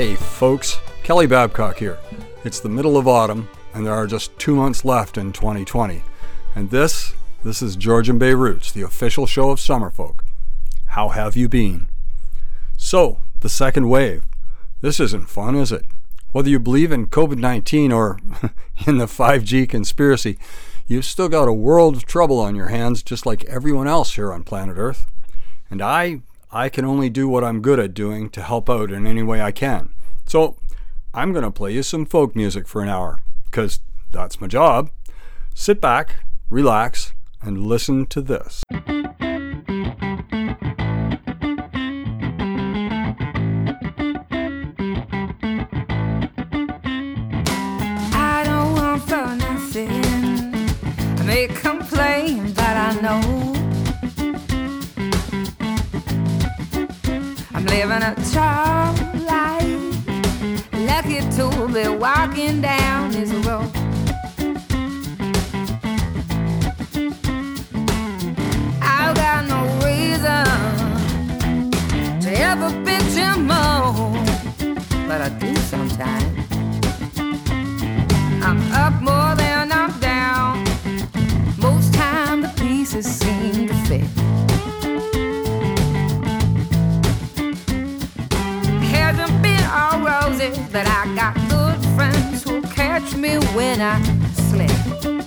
Hey folks, Kelly Babcock here. It's the middle of autumn, and there are just two months left in 2020. And this, this is Georgian Bay Roots, the official show of Summerfolk. How have you been? So, the second wave. This isn't fun, is it? Whether you believe in COVID 19 or in the 5G conspiracy, you've still got a world of trouble on your hands, just like everyone else here on planet Earth. And I, I can only do what I'm good at doing to help out in any way I can. So, I'm going to play you some folk music for an hour, because that's my job. Sit back, relax, and listen to this. Living a child. Lucky to be walking down this road. I've got no reason to ever and moan, but I do sometimes. All roses, but I got good friends who'll catch me when I slip.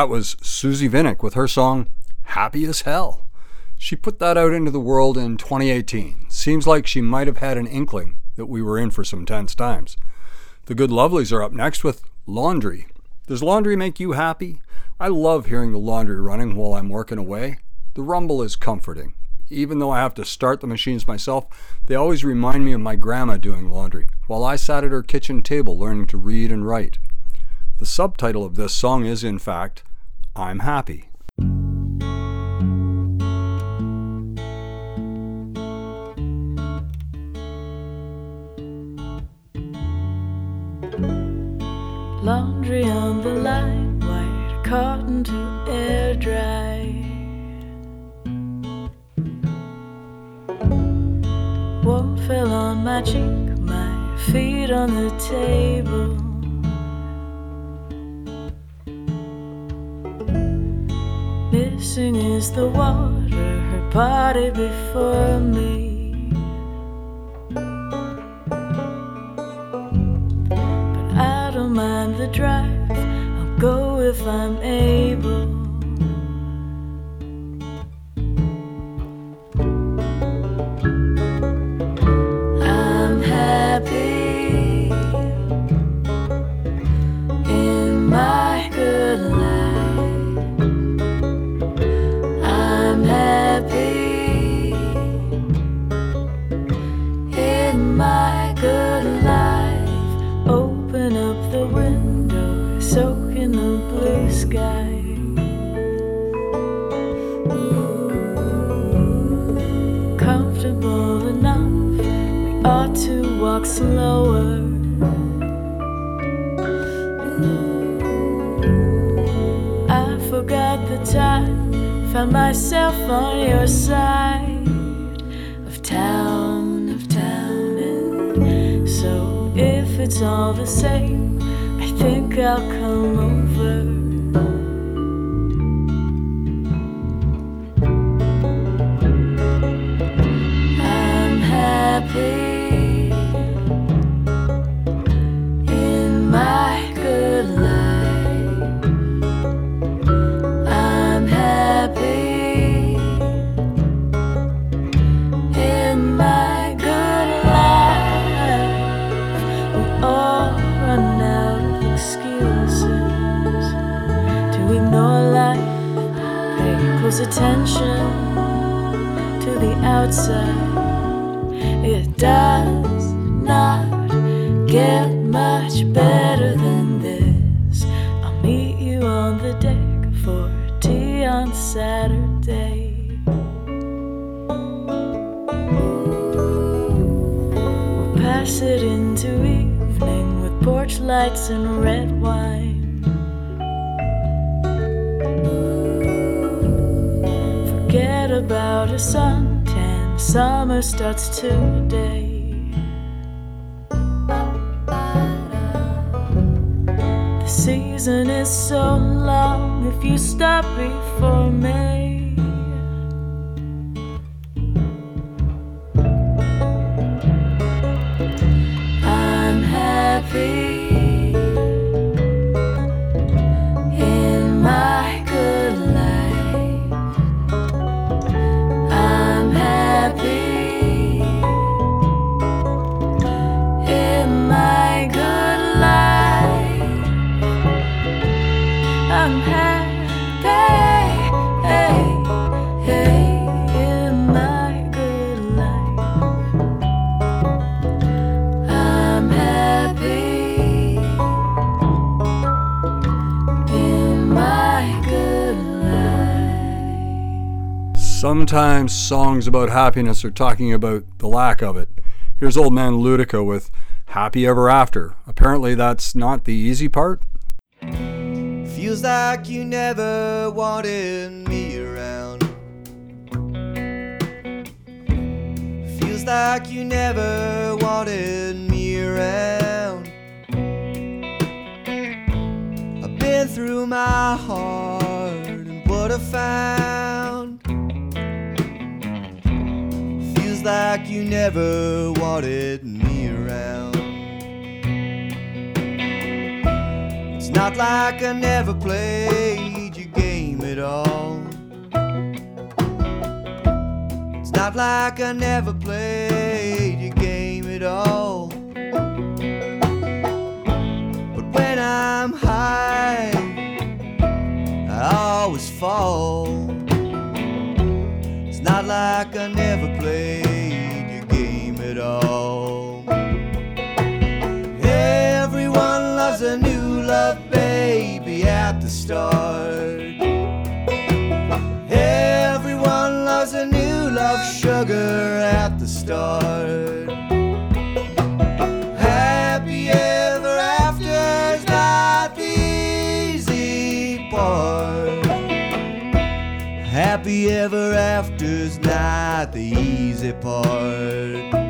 That was Suzie Vinnick with her song Happy as Hell. She put that out into the world in 2018. Seems like she might have had an inkling that we were in for some tense times. The Good Lovelies are up next with Laundry. Does laundry make you happy? I love hearing the laundry running while I'm working away. The rumble is comforting. Even though I have to start the machines myself, they always remind me of my grandma doing laundry while I sat at her kitchen table learning to read and write. The subtitle of this song is, in fact, I'm happy. Laundry on the line, white cotton to air dry. Warm fell on my cheek, my feet on the table. Missing is the water, her body before me. But I don't mind the drive, I'll go if I'm able. All the same, I think I'll come over. Outside. It does not get much better than this. I'll meet you on the deck for tea on Saturday. We'll pass it into evening with porch lights and red wine. Forget about a suntan, summer starts today. The season is so long if you stop before May. Sometimes songs about happiness are talking about the lack of it. Here's old man Luedecke with Happy Ever After. Apparently, that's not the easy part. Feels like you never wanted me around. Feels like you never wanted me around. I've been through my heart and what a found. You never wanted me around. It's not like I never played your game at all. It's not like I never played your game at all. But when I'm high, I always fall. It's not like I never played all. Everyone loves a new love baby at the start. Everyone loves a new love sugar at the start. Happy ever after's not the easy part. Happy ever after's not the easy part.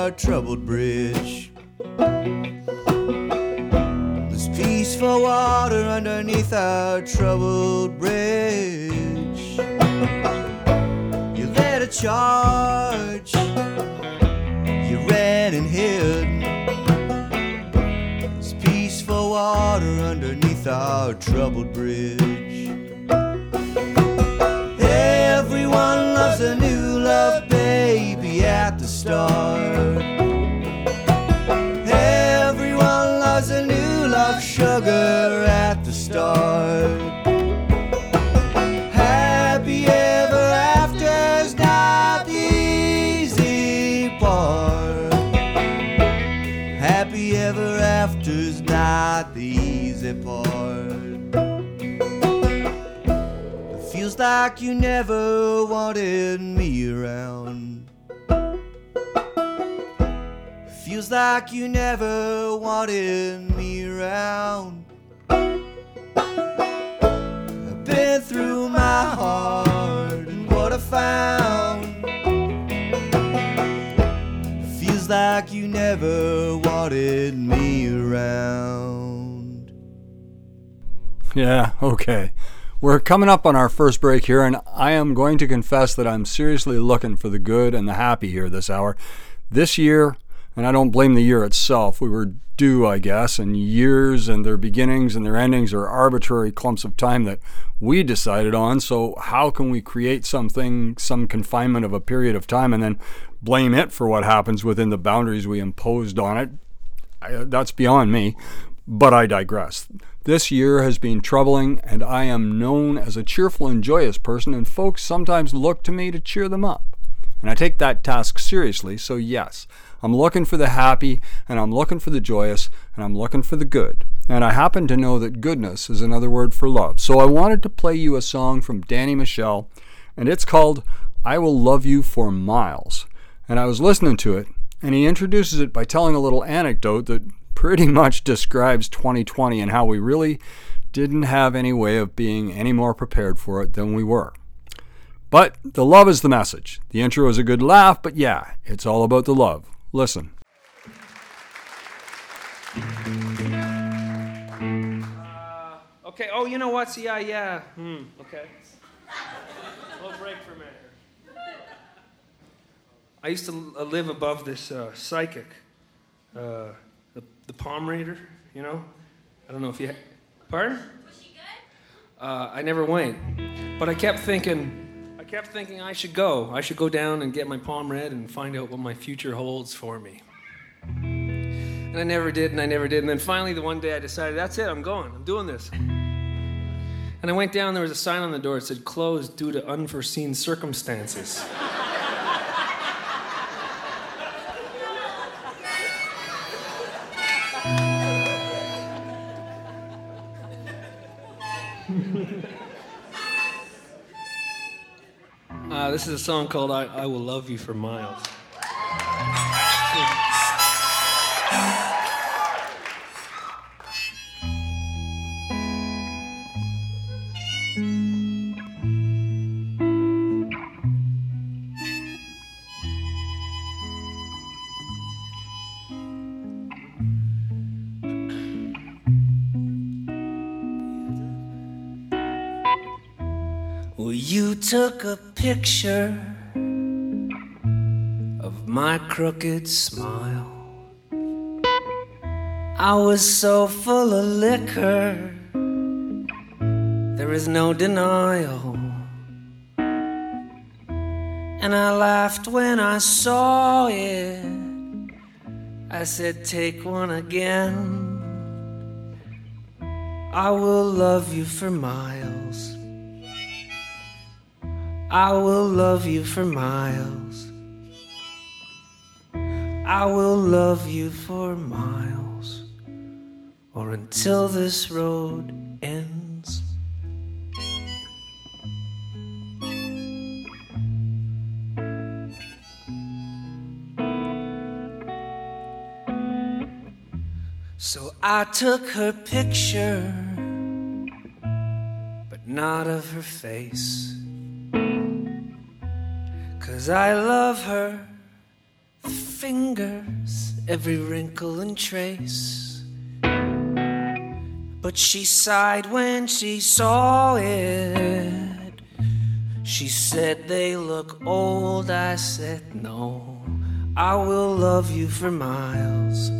Our troubled bridge. There's peaceful water underneath our troubled bridge. You led a charge, you ran and hid. There's peaceful water underneath our troubled bridge. Everyone loves a new love baby at the start. Start. Happy ever after's not the easy part. Happy ever after's not the easy part. Feels like you never wanted me around. Feels like you never wanted me around. I've been through my heart and what I found. Feels like you never wanted me around. Yeah, okay. We're coming up on our first break here, and I am going to confess that I'm seriously looking for the good and the happy here this hour. This year, and I don't blame the year itself, we were due, I guess, and years and their beginnings and their endings are arbitrary clumps of time that we decided on. So, how can we create something, some confinement of a period of time, and then blame it for what happens within the boundaries we imposed on it? I, that's beyond me, but I digress. This year has been troubling, and I am known as a cheerful and joyous person, and folks sometimes look to me to cheer them up. And I take that task seriously, so yes, I'm looking for the happy, and I'm looking for the joyous, and I'm looking for the good. And I happen to know that goodness is another word for love. So I wanted to play you a song from Danny Michel, and it's called I Will Love You for Miles. And I was listening to it, and he introduces it by telling a little anecdote that pretty much describes 2020 and how we really didn't have any way of being any more prepared for it than we were. But the love is the message. The intro is a good laugh, but yeah, it's all about the love. Listen. Okay. Oh, you know what? Yeah, yeah. Hmm. Okay. We'll break for a minute. I used to uh, live above this uh, psychic, uh, the, the palm reader. You know. I don't know if you. Pardon? Was she good? Uh, I never went, but I kept thinking. Kept thinking I should go. I should go down and get my palm read and find out what my future holds for me. And I never did, and I never did. And then finally, the one day I decided, that's it, I'm going, I'm doing this. And I went down, there was a sign on the door that said, closed due to unforeseen circumstances. This is a song called I, I Will Love You for Miles. You took a picture of my crooked smile. I was so full of liquor, there is no denial. And I laughed when I saw it. I said, Take one again. I will love you for miles. I will love you for miles. I will love you for miles. Or until this road ends. So I took her picture, but not of her face. Cause I love her fingers, every wrinkle and trace. But she sighed when she saw it. She said they look old. I said, No, I will love you for miles.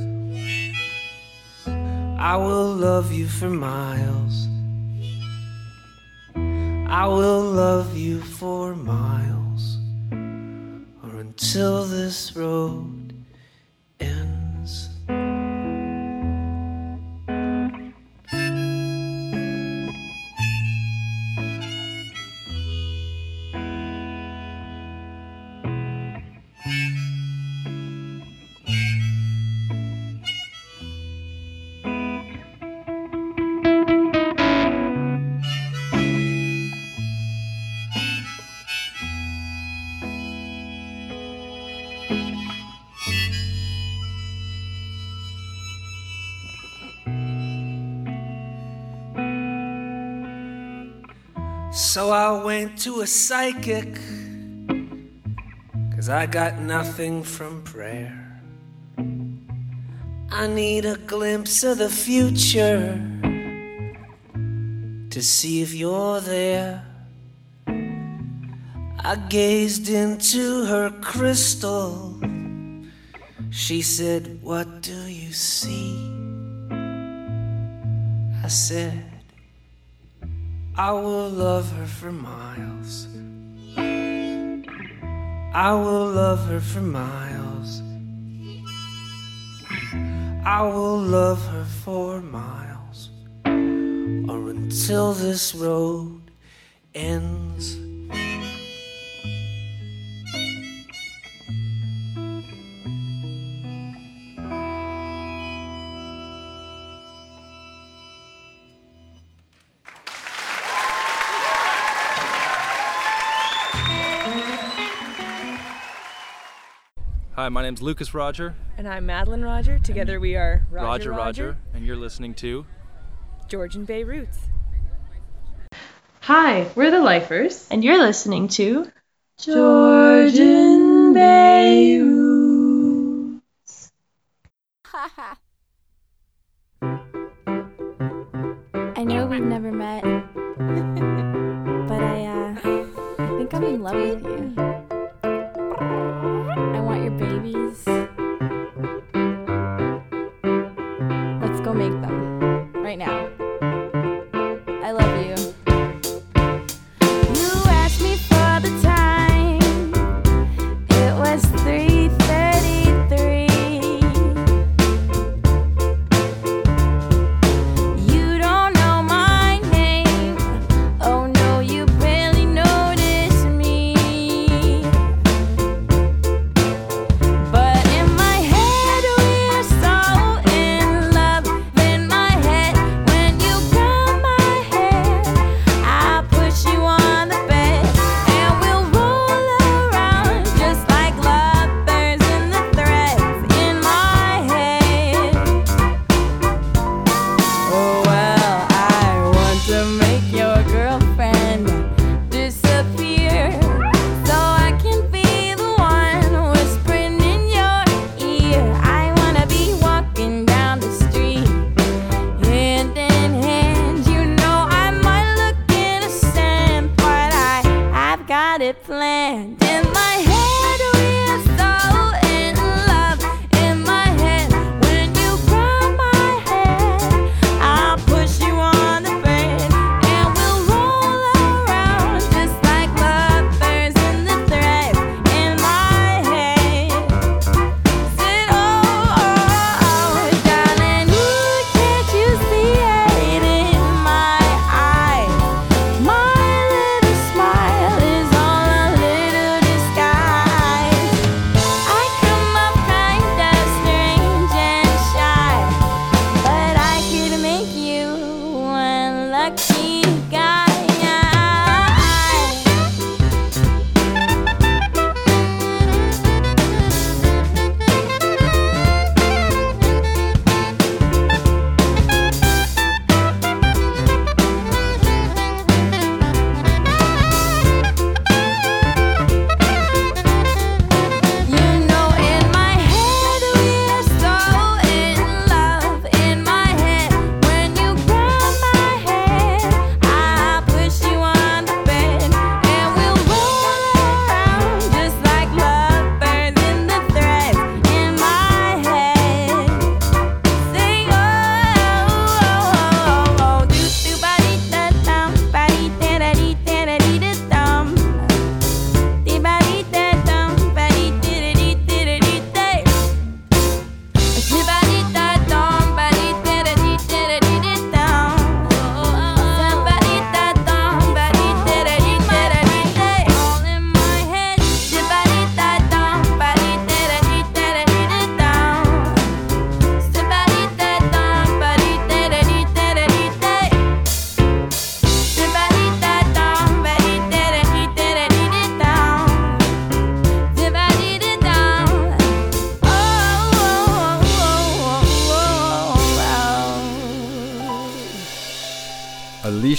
I will love you for miles. I will love you for miles. Until this road ends. So I went to a psychic, cause I got nothing from prayer. I need a glimpse of the future to see if you're there. I gazed into her crystal. She said, What do you see? I said, I will love her for miles. I will love her for miles. I will love her for miles. Or until this road ends. My name's Lucas Roger. And I'm Madeline Roger. Together we are Roger Roger, Roger, and you're listening to Georgian Bay Roots. Hi, we're the Lifers. And you're listening to Georgian Bay Roots. I know we've never met, but I, uh, I think I'm in love with you.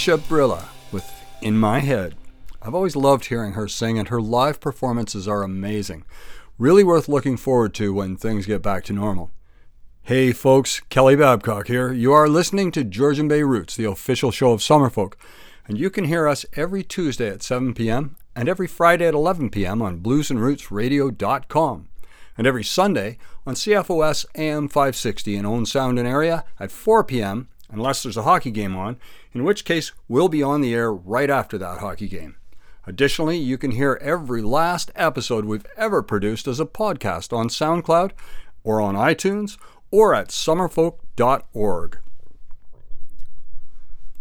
Alysha Brilla with In My Head. I've always loved hearing her sing, and her live performances are amazing. Really worth looking forward to when things get back to normal. Hey folks, Kelly Babcock here. You are listening to Georgian Bay Roots, the official show of Summerfolk, and you can hear us every Tuesday at 7 p.m. and every Friday at 11 p.m. on bluesandrootsradio.com and every Sunday on CFOS AM 560 in Owen Sound and area at 4 p.m. unless there's a hockey game on, in which case we'll be on the air right after that hockey game. Additionally, you can hear every last episode we've ever produced as a podcast on SoundCloud or on iTunes or at summerfolk.org.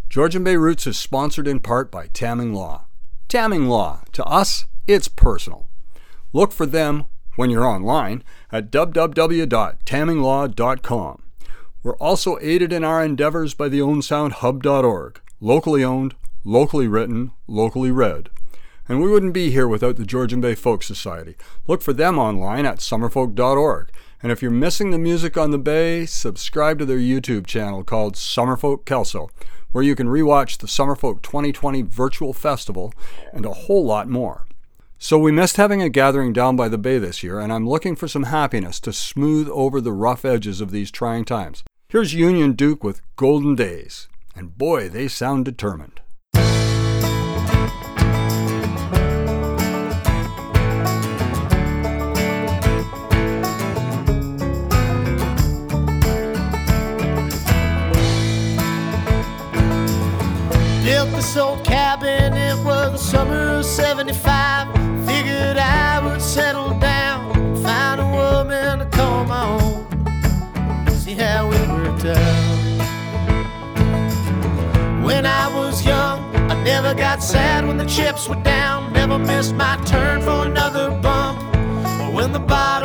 Georgian Bay Roots is sponsored in part by Tamming Law. Tamming Law, to us, it's personal. Look for them when you're online at www.tamminglaw.com. We're also aided in our endeavors by the owensoundhub.org, locally owned, locally written, locally read. And we wouldn't be here without the Georgian Bay Folk Society. Look for them online at summerfolk.org. And if you're missing the music on the Bay, subscribe to their YouTube channel called Summerfolk Kelso, where you can rewatch the Summerfolk 2020 Virtual Festival and a whole lot more. So we missed having a gathering down by the bay this year, and I'm looking for some happiness to smooth over the rough edges of these trying times. Here's Union Duke with Golden Days, and boy, they sound determined. Built this old cabin, it was the summer of 75. Figured I would settle down, never got sad when the chips were down. Never missed my turn for another bump. Or when the bottle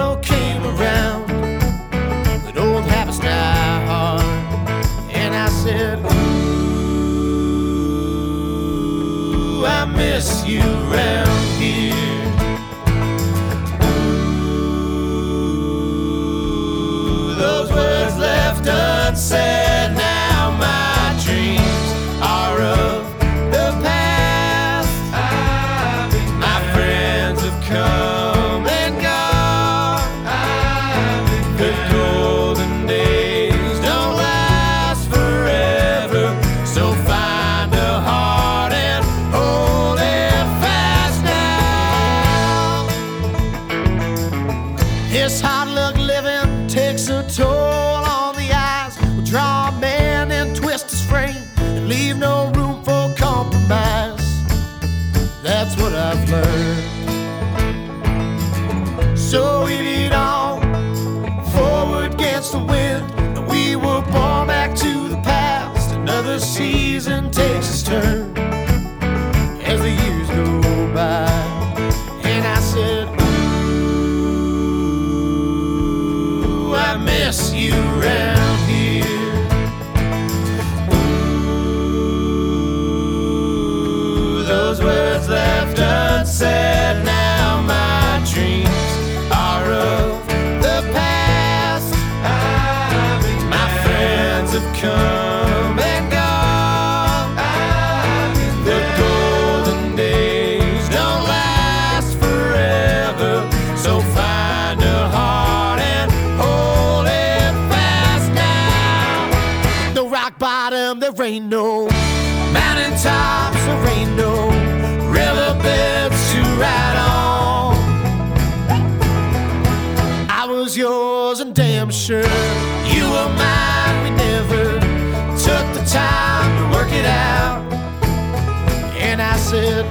there ain't no mountain tops, there ain't no riverbeds to ride on. I was yours and damn sure you were mine. We never took the time to work it out. And I said,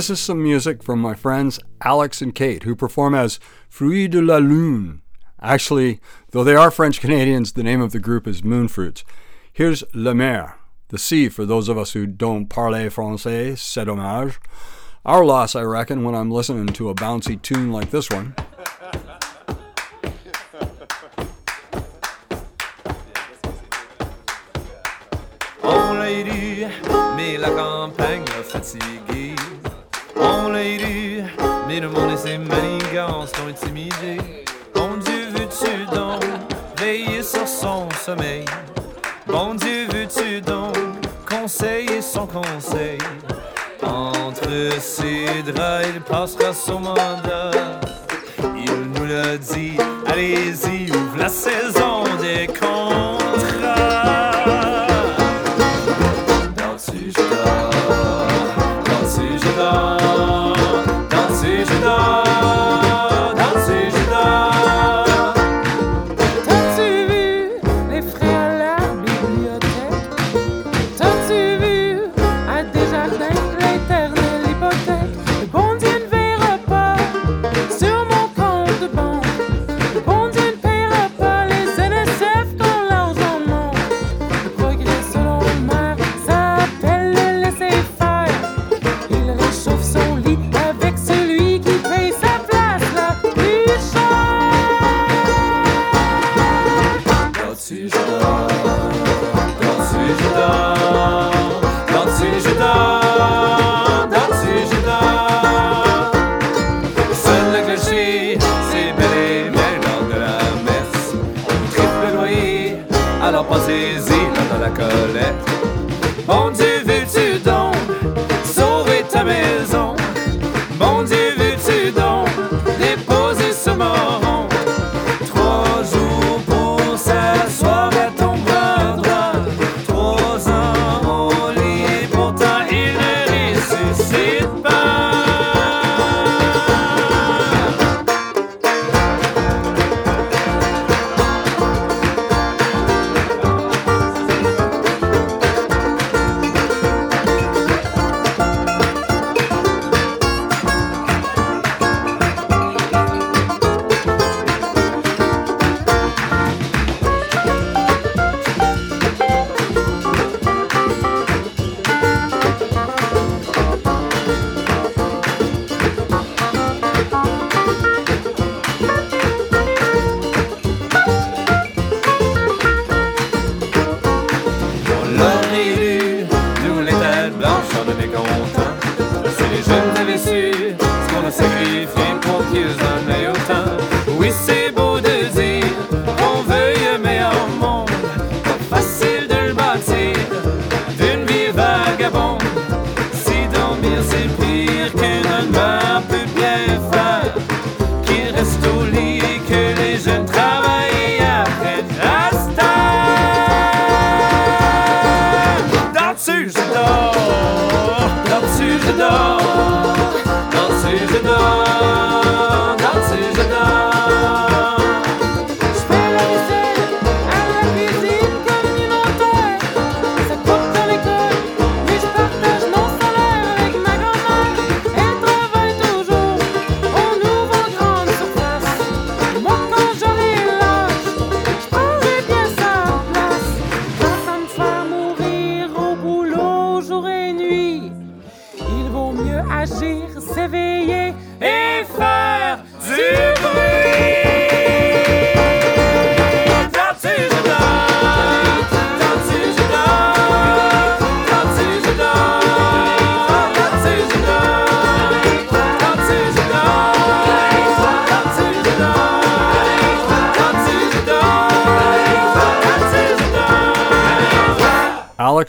This is some music from my friends Alex and Kate, who perform as Fruits de la Lune. Actually, though they are French Canadians, the name of the group is Moonfruits. Here's La Mer, the sea for those of us who don't parler français, c'est dommage. Our loss, I reckon, when I'm listening to a bouncy tune like this one. Oh, On mais la campagne l'a le monde et ses manigances l'ont intimidé. Bon Dieu, veux-tu donc veiller sur son sommeil? Bon Dieu, veux-tu donc conseiller son conseil? Entre ses draps, il passera son mandat. Il nous l'a dit, allez-y, ouvre la saison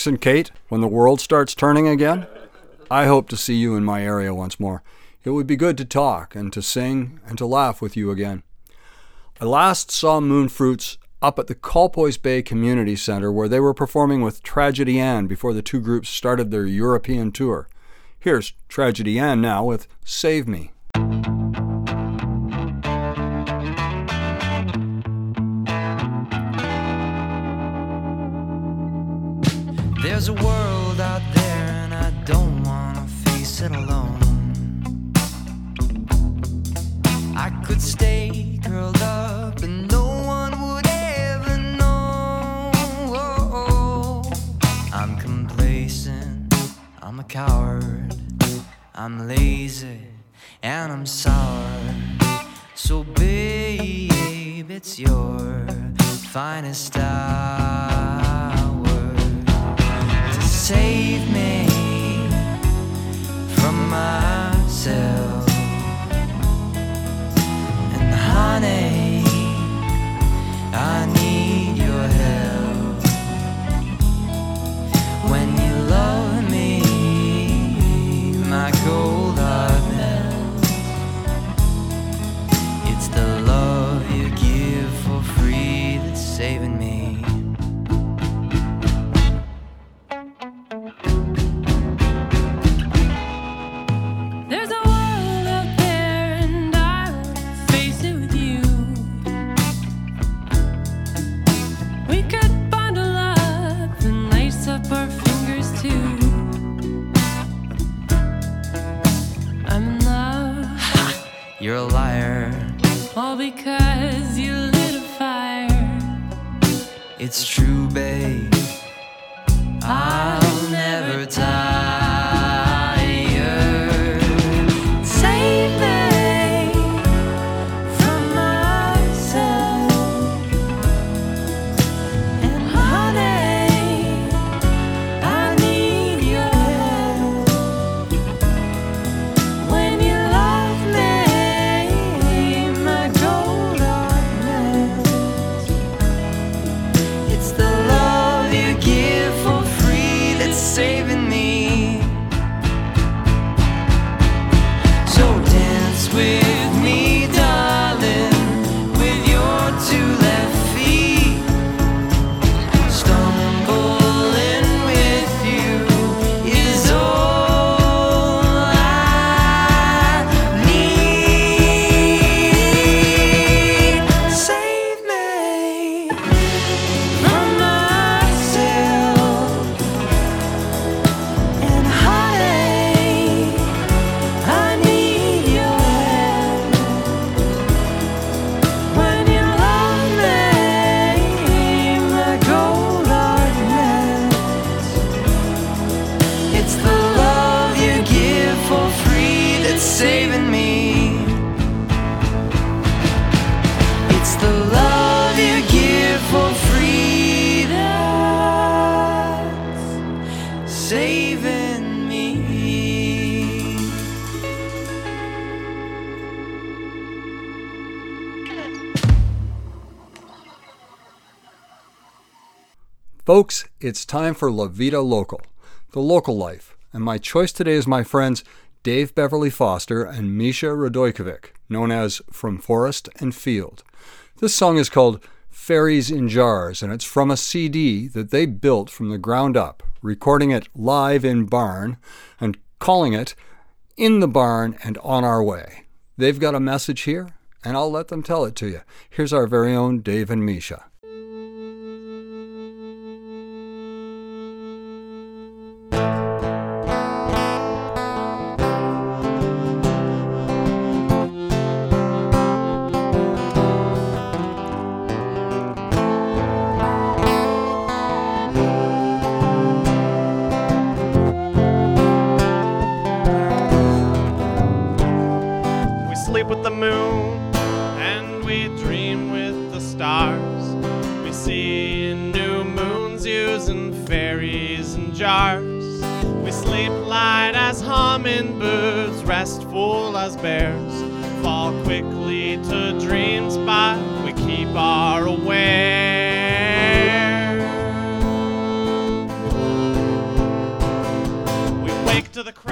And Kate, when the world starts turning again, I hope to see you in my area once more. It would be good to talk and to sing and to laugh with you again. I last saw Moonfruits up at the Colpoys Bay Community Center where they were performing with Tragedy Ann before the two groups started their European tour. Here's Tragedy Ann now with Save Me. There's a world out there, and I don't wanna face it alone. I could stay curled up, and no one would ever know. I'm complacent, I'm a coward, I'm lazy, and I'm sour. So, babe, it's your finest hour save me from myself. And honey, I need your help. When you love me, my cold Folks, it's time for La Vida Local, the local life, and my choice today is my friends Dave Beverly Foster and Misha Radojkovic, known as From Forest and Field. This song is called Fairies in Jars, and it's from a CD that they built from the ground up, recording it live in barn and calling it In the Barn and On Our Way. They've got a message here, and I'll let them tell it to you. Here's our very own Dave and Misha. To the crashes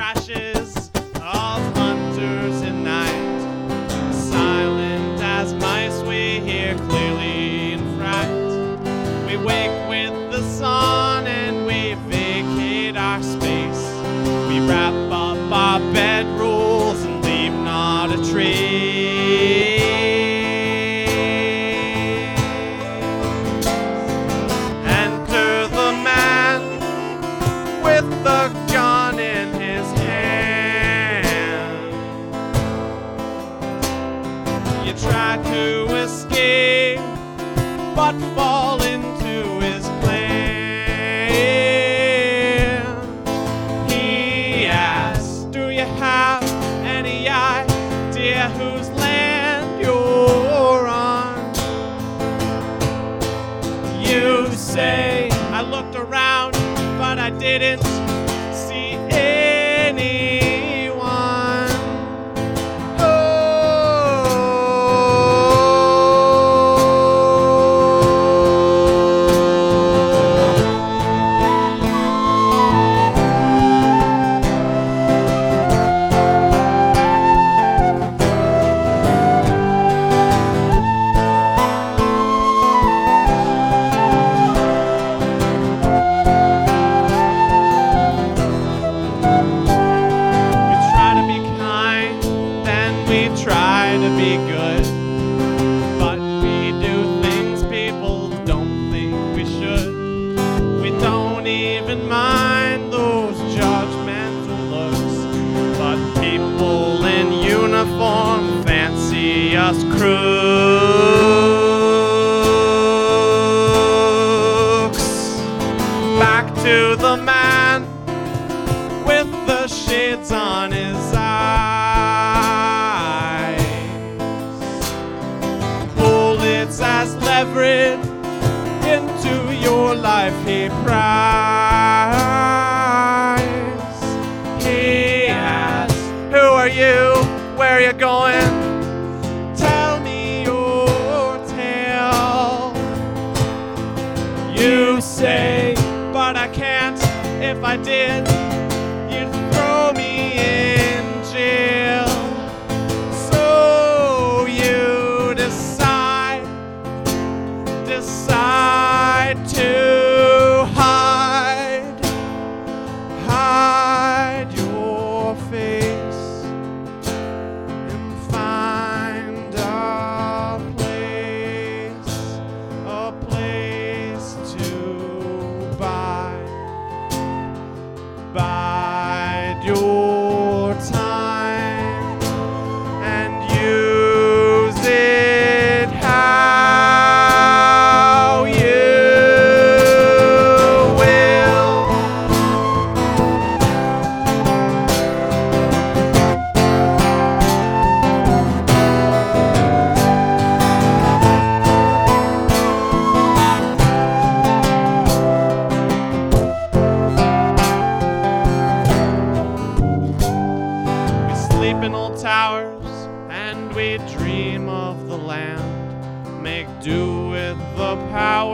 uniform fancy us crooks.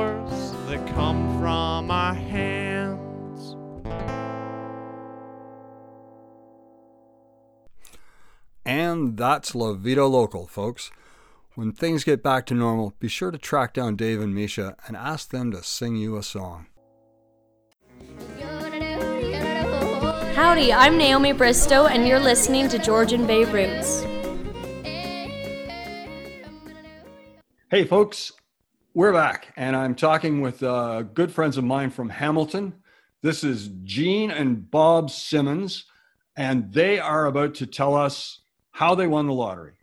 Powers that come from our hands. And that's La Vida Local, folks. When things get back to normal, be sure to track down Dave and Misha and ask them to sing you a song. Howdy, I'm Naomi Bristow, and you're listening to Georgian Bay Roots. Hey, folks, we're back, and I'm talking with uh, good friends of mine from Hamilton. This is Gene and Bob Simmons, and they are about to tell us how they won the lottery.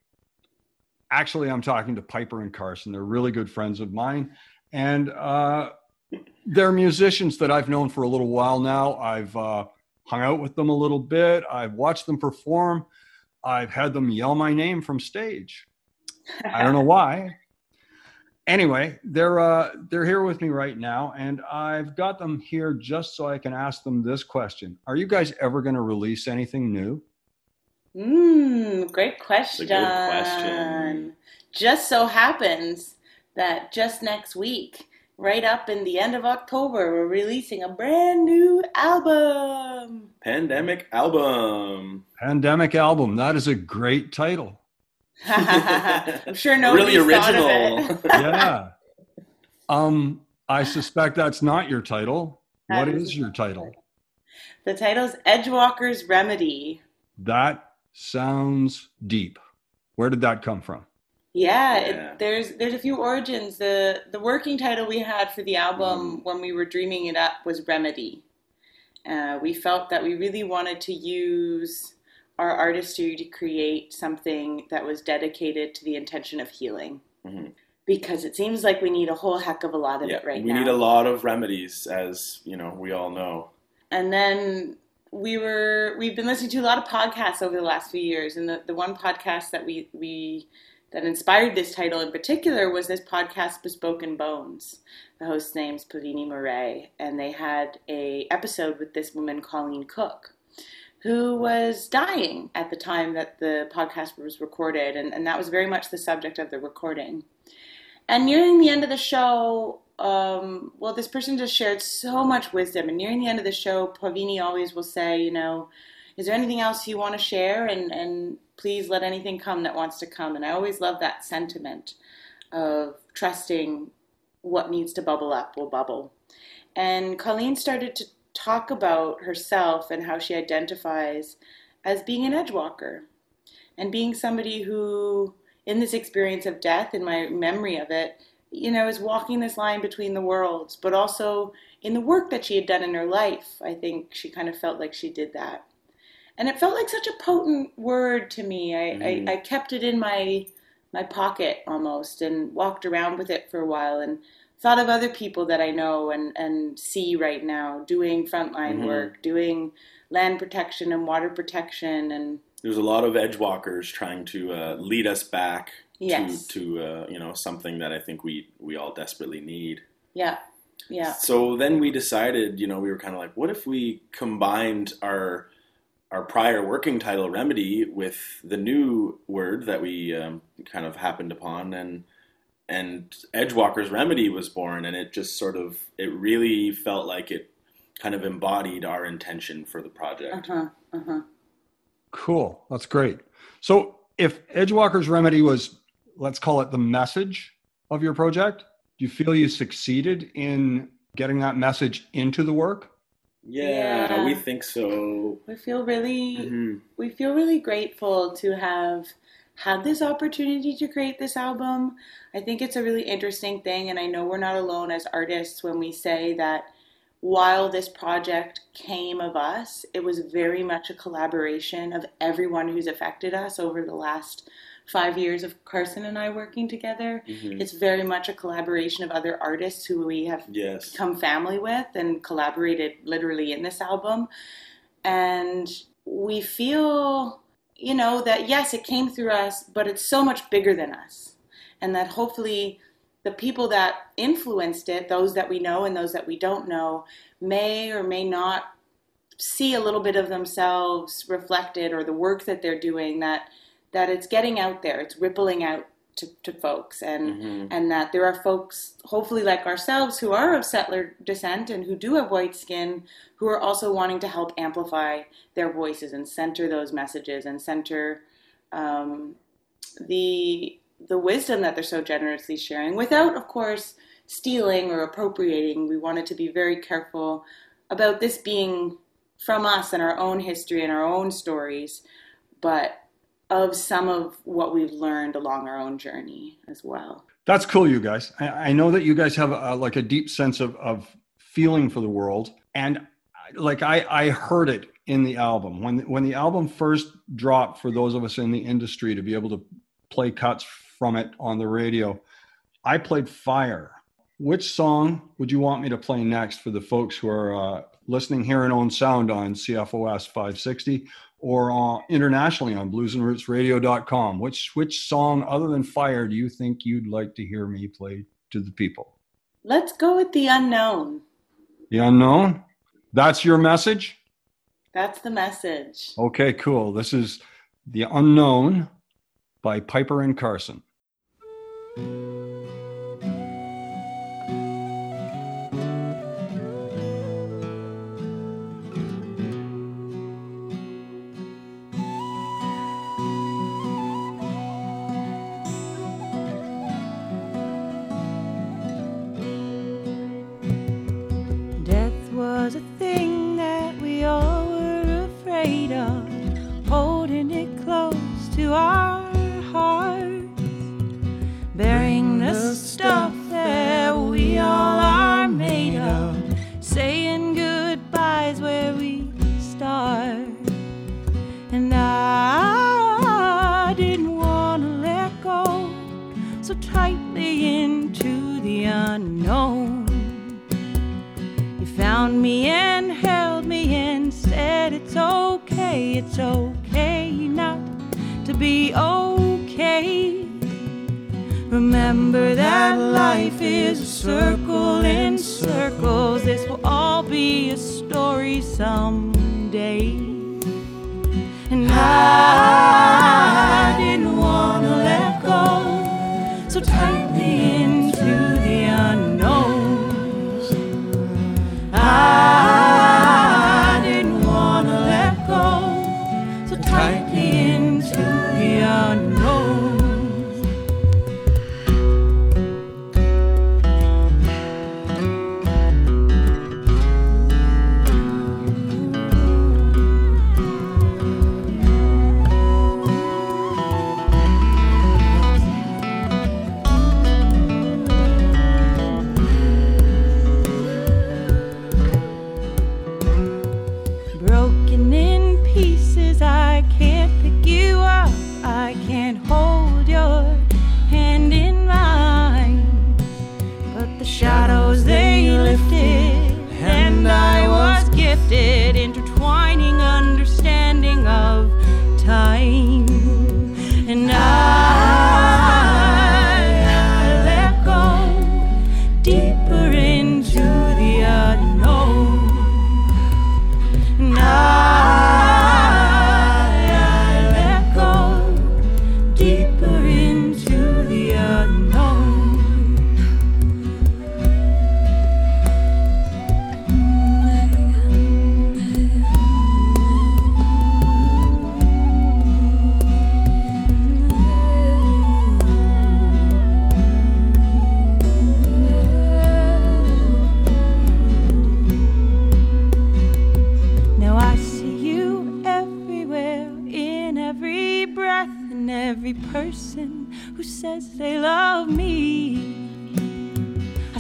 Actually, I'm talking to Piper and Carson. They're really good friends of mine, and uh, they're musicians that I've known for a little while now. I've uh, hung out with them a little bit, I've watched them perform, I've had them yell my name from stage. I don't know why anyway, they're uh, they're here with me right now, and I've got them here just so I can ask them this question: Are you guys ever going to release anything new? Mm, great question. question. Just so happens that just next week, right up in the end of October, we're releasing a brand new album. Pandemic album. Pandemic album. That is a great title. I'm sure nobody's Really thought of original. it. yeah. Um, I suspect that's not your title. That What is is your title? The title's Edgewalker's Remedy. That sounds deep. Where did that come from? Yeah, Yeah. It, there's there's a few origins. The the working title we had for the album when we were dreaming it up was Remedy. Uh, we felt that we really wanted to use our artistry to create something that was dedicated to the intention of healing. Mhm. Because it seems like we need a whole heck of a lot of Yeah, it right we now. We need a lot of remedies, as you know, we all know. and then we were we've been listening to a lot of podcasts over the last few years and the, the one podcast that we we that inspired this title in particular was this podcast bespoken bones the host's name's Pavini Moray and they had a episode with this woman colleen cook who was dying at the time that the podcast was recorded and, and that was very much the subject of the recording and nearing the end of the show, um, well, this person just shared so much wisdom. And nearing the end of the show, Pavini always will say, you know, is there anything else you want to share? And, and please let anything come that wants to come. And I always love that sentiment of trusting what needs to bubble up will bubble. And Colleen started to talk about herself and how she identifies as being an edge walker and being somebody who in this experience of death, in my memory of it, you know, is walking this line between the worlds, but also in the work that she had done in her life. I think she kind of felt like she did that. And it felt like such a potent word to me. I, Mhm. I, I kept it in my my pocket almost and walked around with it for a while and thought of other people that I know and, and see right now doing frontline Mhm. work, doing land protection and water protection and There's a lot of edge walkers trying to uh, lead us back Yes. to to uh, you know something that I think we we all desperately need. yeah, yeah. So then we decided, you know, we were kind of like, what if we combined our our prior working title remedy with the new word that we um, kind of happened upon, and and Edgewalker's remedy was born, and it just sort of it really felt like it kind of embodied our intention for the project. Uh-huh. Uh-huh. Cool. That's great. So if Edgewalker's Remedy was, let's call it the message of your project, do you feel you succeeded in getting that message into the work? Yeah, Yeah. we think so. We feel really Mhm. we feel really grateful to have had this opportunity to create this album. I think it's a really interesting thing and I know we're not alone as artists when we say that while this project came of us, it was very much a collaboration of everyone who's affected us over the last five years of Carson and I working together. Mhm. It's very much a collaboration of other artists who we have Yes. become family with and collaborated literally in this album. And we feel, you know, that yes, it came through us, but it's so much bigger than us. And that hopefully the people that influenced it, those that we know and those that we don't know, may or may not see a little bit of themselves reflected or the work that they're doing that that it's getting out there it's rippling out to, to folks. And Mhm. and that there are folks hopefully like ourselves who are of settler descent and who do have white skin who are also wanting to help amplify their voices and center those messages and center um, the the wisdom that they're so generously sharing without of course stealing or appropriating. We wanted to be very careful about this being from us and our own history and our own stories. But of some of what we've learned along our own journey as well That's cool, you guys. I, I know that you guys have a, like a deep sense of, of feeling for the world, and like I, I heard it in the album when when the album first dropped. For those of us in the industry to be able to play cuts from it on the radio, I played Fire. Which song would you want me to play next for the folks who are uh, listening here in Owen Sound on CFOS 560 or uh, internationally on bluesandrootsradio.com? Which which song other than Fire do you think you'd like to hear me play to the people? let's go with the unknown The unknown? That's your message? that's the message Okay, cool. This is The Unknown by Piper and Carson.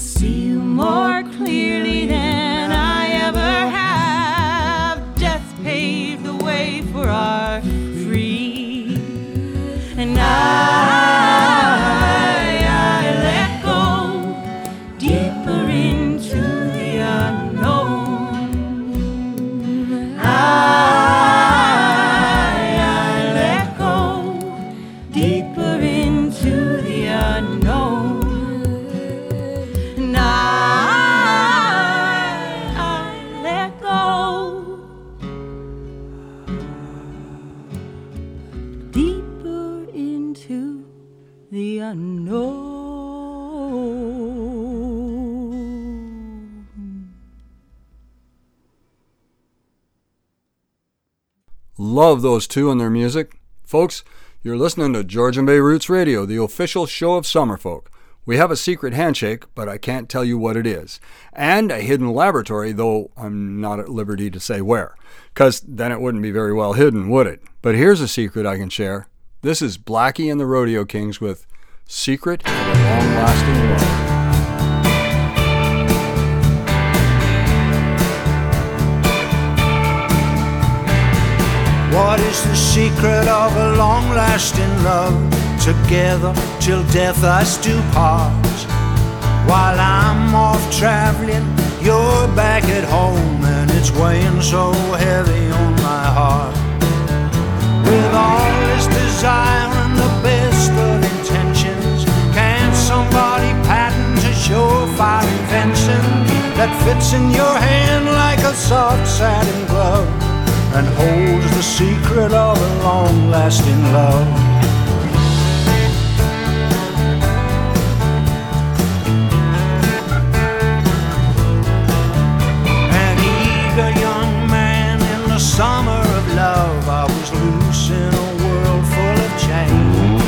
See you more clearly Love those two and their music. Folks, you're listening to Georgian Bay Roots Radio, the official show of Summerfolk. We have a secret handshake, but I can't tell you what it is. And a hidden laboratory, though I'm not at liberty to say where. Because then it wouldn't be very well hidden, would it? But here's a secret I can share. This is Blackie and the Rodeo Kings with Secret of a Long Lasting Love. Is the secret of a long lasting love? Together till death us do part. While I'm off traveling, you're back at home, and it's weighing so heavy on my heart. With all this desire and the best of intentions, can somebody patent a surefire invention that fits in your hand like a soft satin glove? And holds the secret of a long lasting love. An eager young man in the summer of love, I was loose in a world full of change.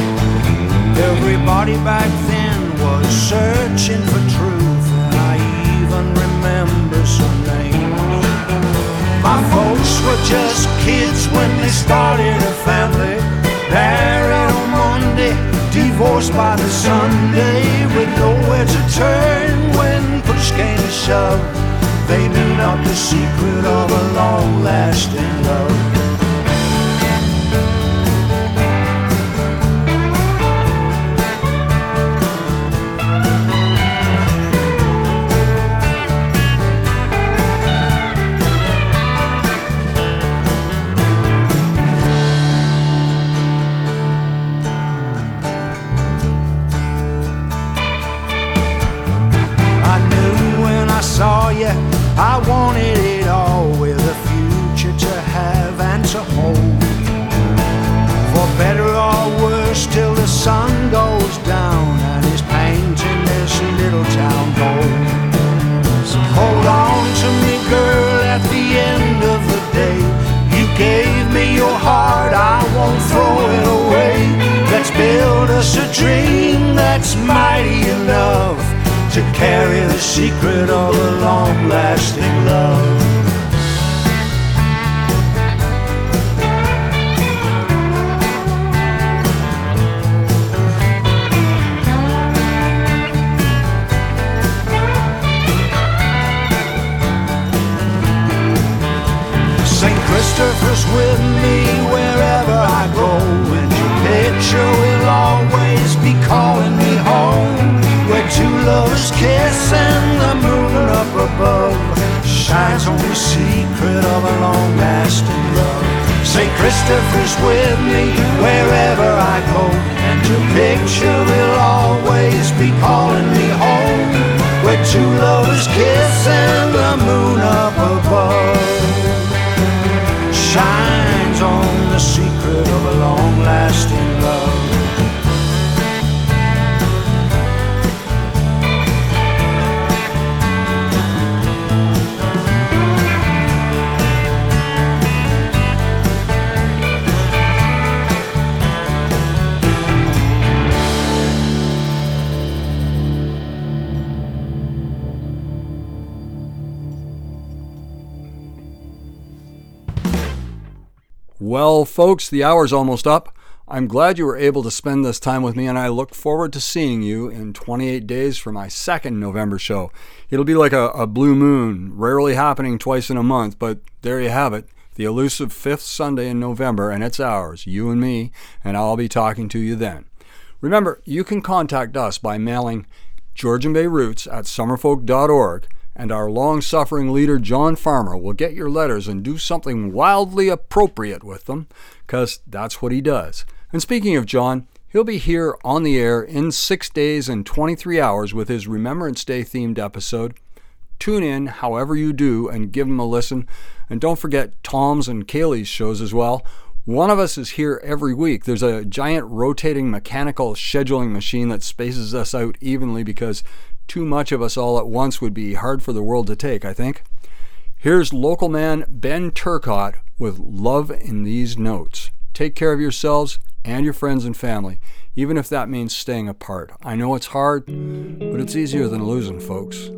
Everybody back then was searching for truth, and I even remember some were just kids when they started a family. Married on Monday, divorced by the Sunday, with nowhere to turn when push came to shove. They knew not the secret of a long lasting love. Secret of a long lasting love. St. Christopher's with me wherever I go, and your picture will always be calling me home. Where two lovers kiss and the moon up above shines on the secret of a long lasting love. Well, folks, the hour's almost up. I'm glad you were able to spend this time with me, and I look forward to seeing you in 28 days for my second November show. It'll be like a, a blue moon, rarely happening twice in a month, but there you have it. The elusive fifth Sunday in November, and it's ours, you and me, and I'll be talking to you then. Remember, you can contact us by mailing Georgian Bay Roots at summerfolk.org, and our long suffering leader, John Farmer, will get your letters and do something wildly appropriate with them, because that's what he does. And speaking of John, he'll be here on the air in six days and 23 hours with his Remembrance Day themed episode. Tune in however you do and give him a listen. And don't forget Tom's and Kaylee's shows as well. One of us is here every week. There's a giant rotating mechanical scheduling machine that spaces us out evenly because too much of us all at once would be hard for the world to take, I think. Here's local man Ben Turcott with Love in These Notes. Take care of yourselves and your friends and family, even if that means staying apart. I know it's hard, but it's easier than losing, folks.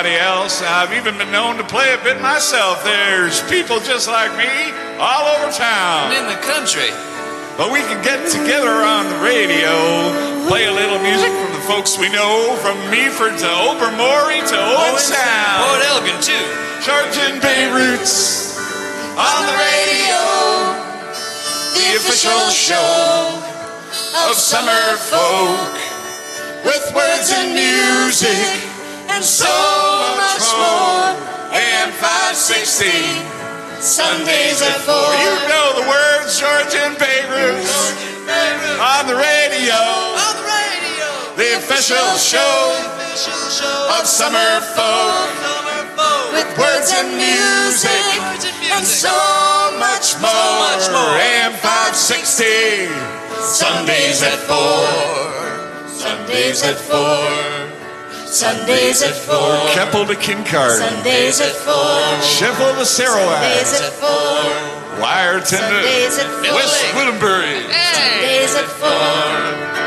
Everybody else. I've even been known to play a bit myself. There's people just like me all over town. And in the country. But we can get together on the radio, play a little music from the folks we know, from Meaford to Tobermory to Owen Sound. Port Elgin, too. Georgian Bay Roots on the radio, the official show of summer folk with words and music and so much more. AM 560, Sundays at 4. You know the words, Georgian Bay Roots on the radio, on the radio, the official show of summer folk with words and music and so much more. AM 560, Sundays at 4. Sundays at 4. Sundays at 4. Keppel to Kincard. Sundays at 4. Sheffield to Sarawak. Sundays at 4. Wiarton Sundays at four. West Woodbury. Sundays at 4.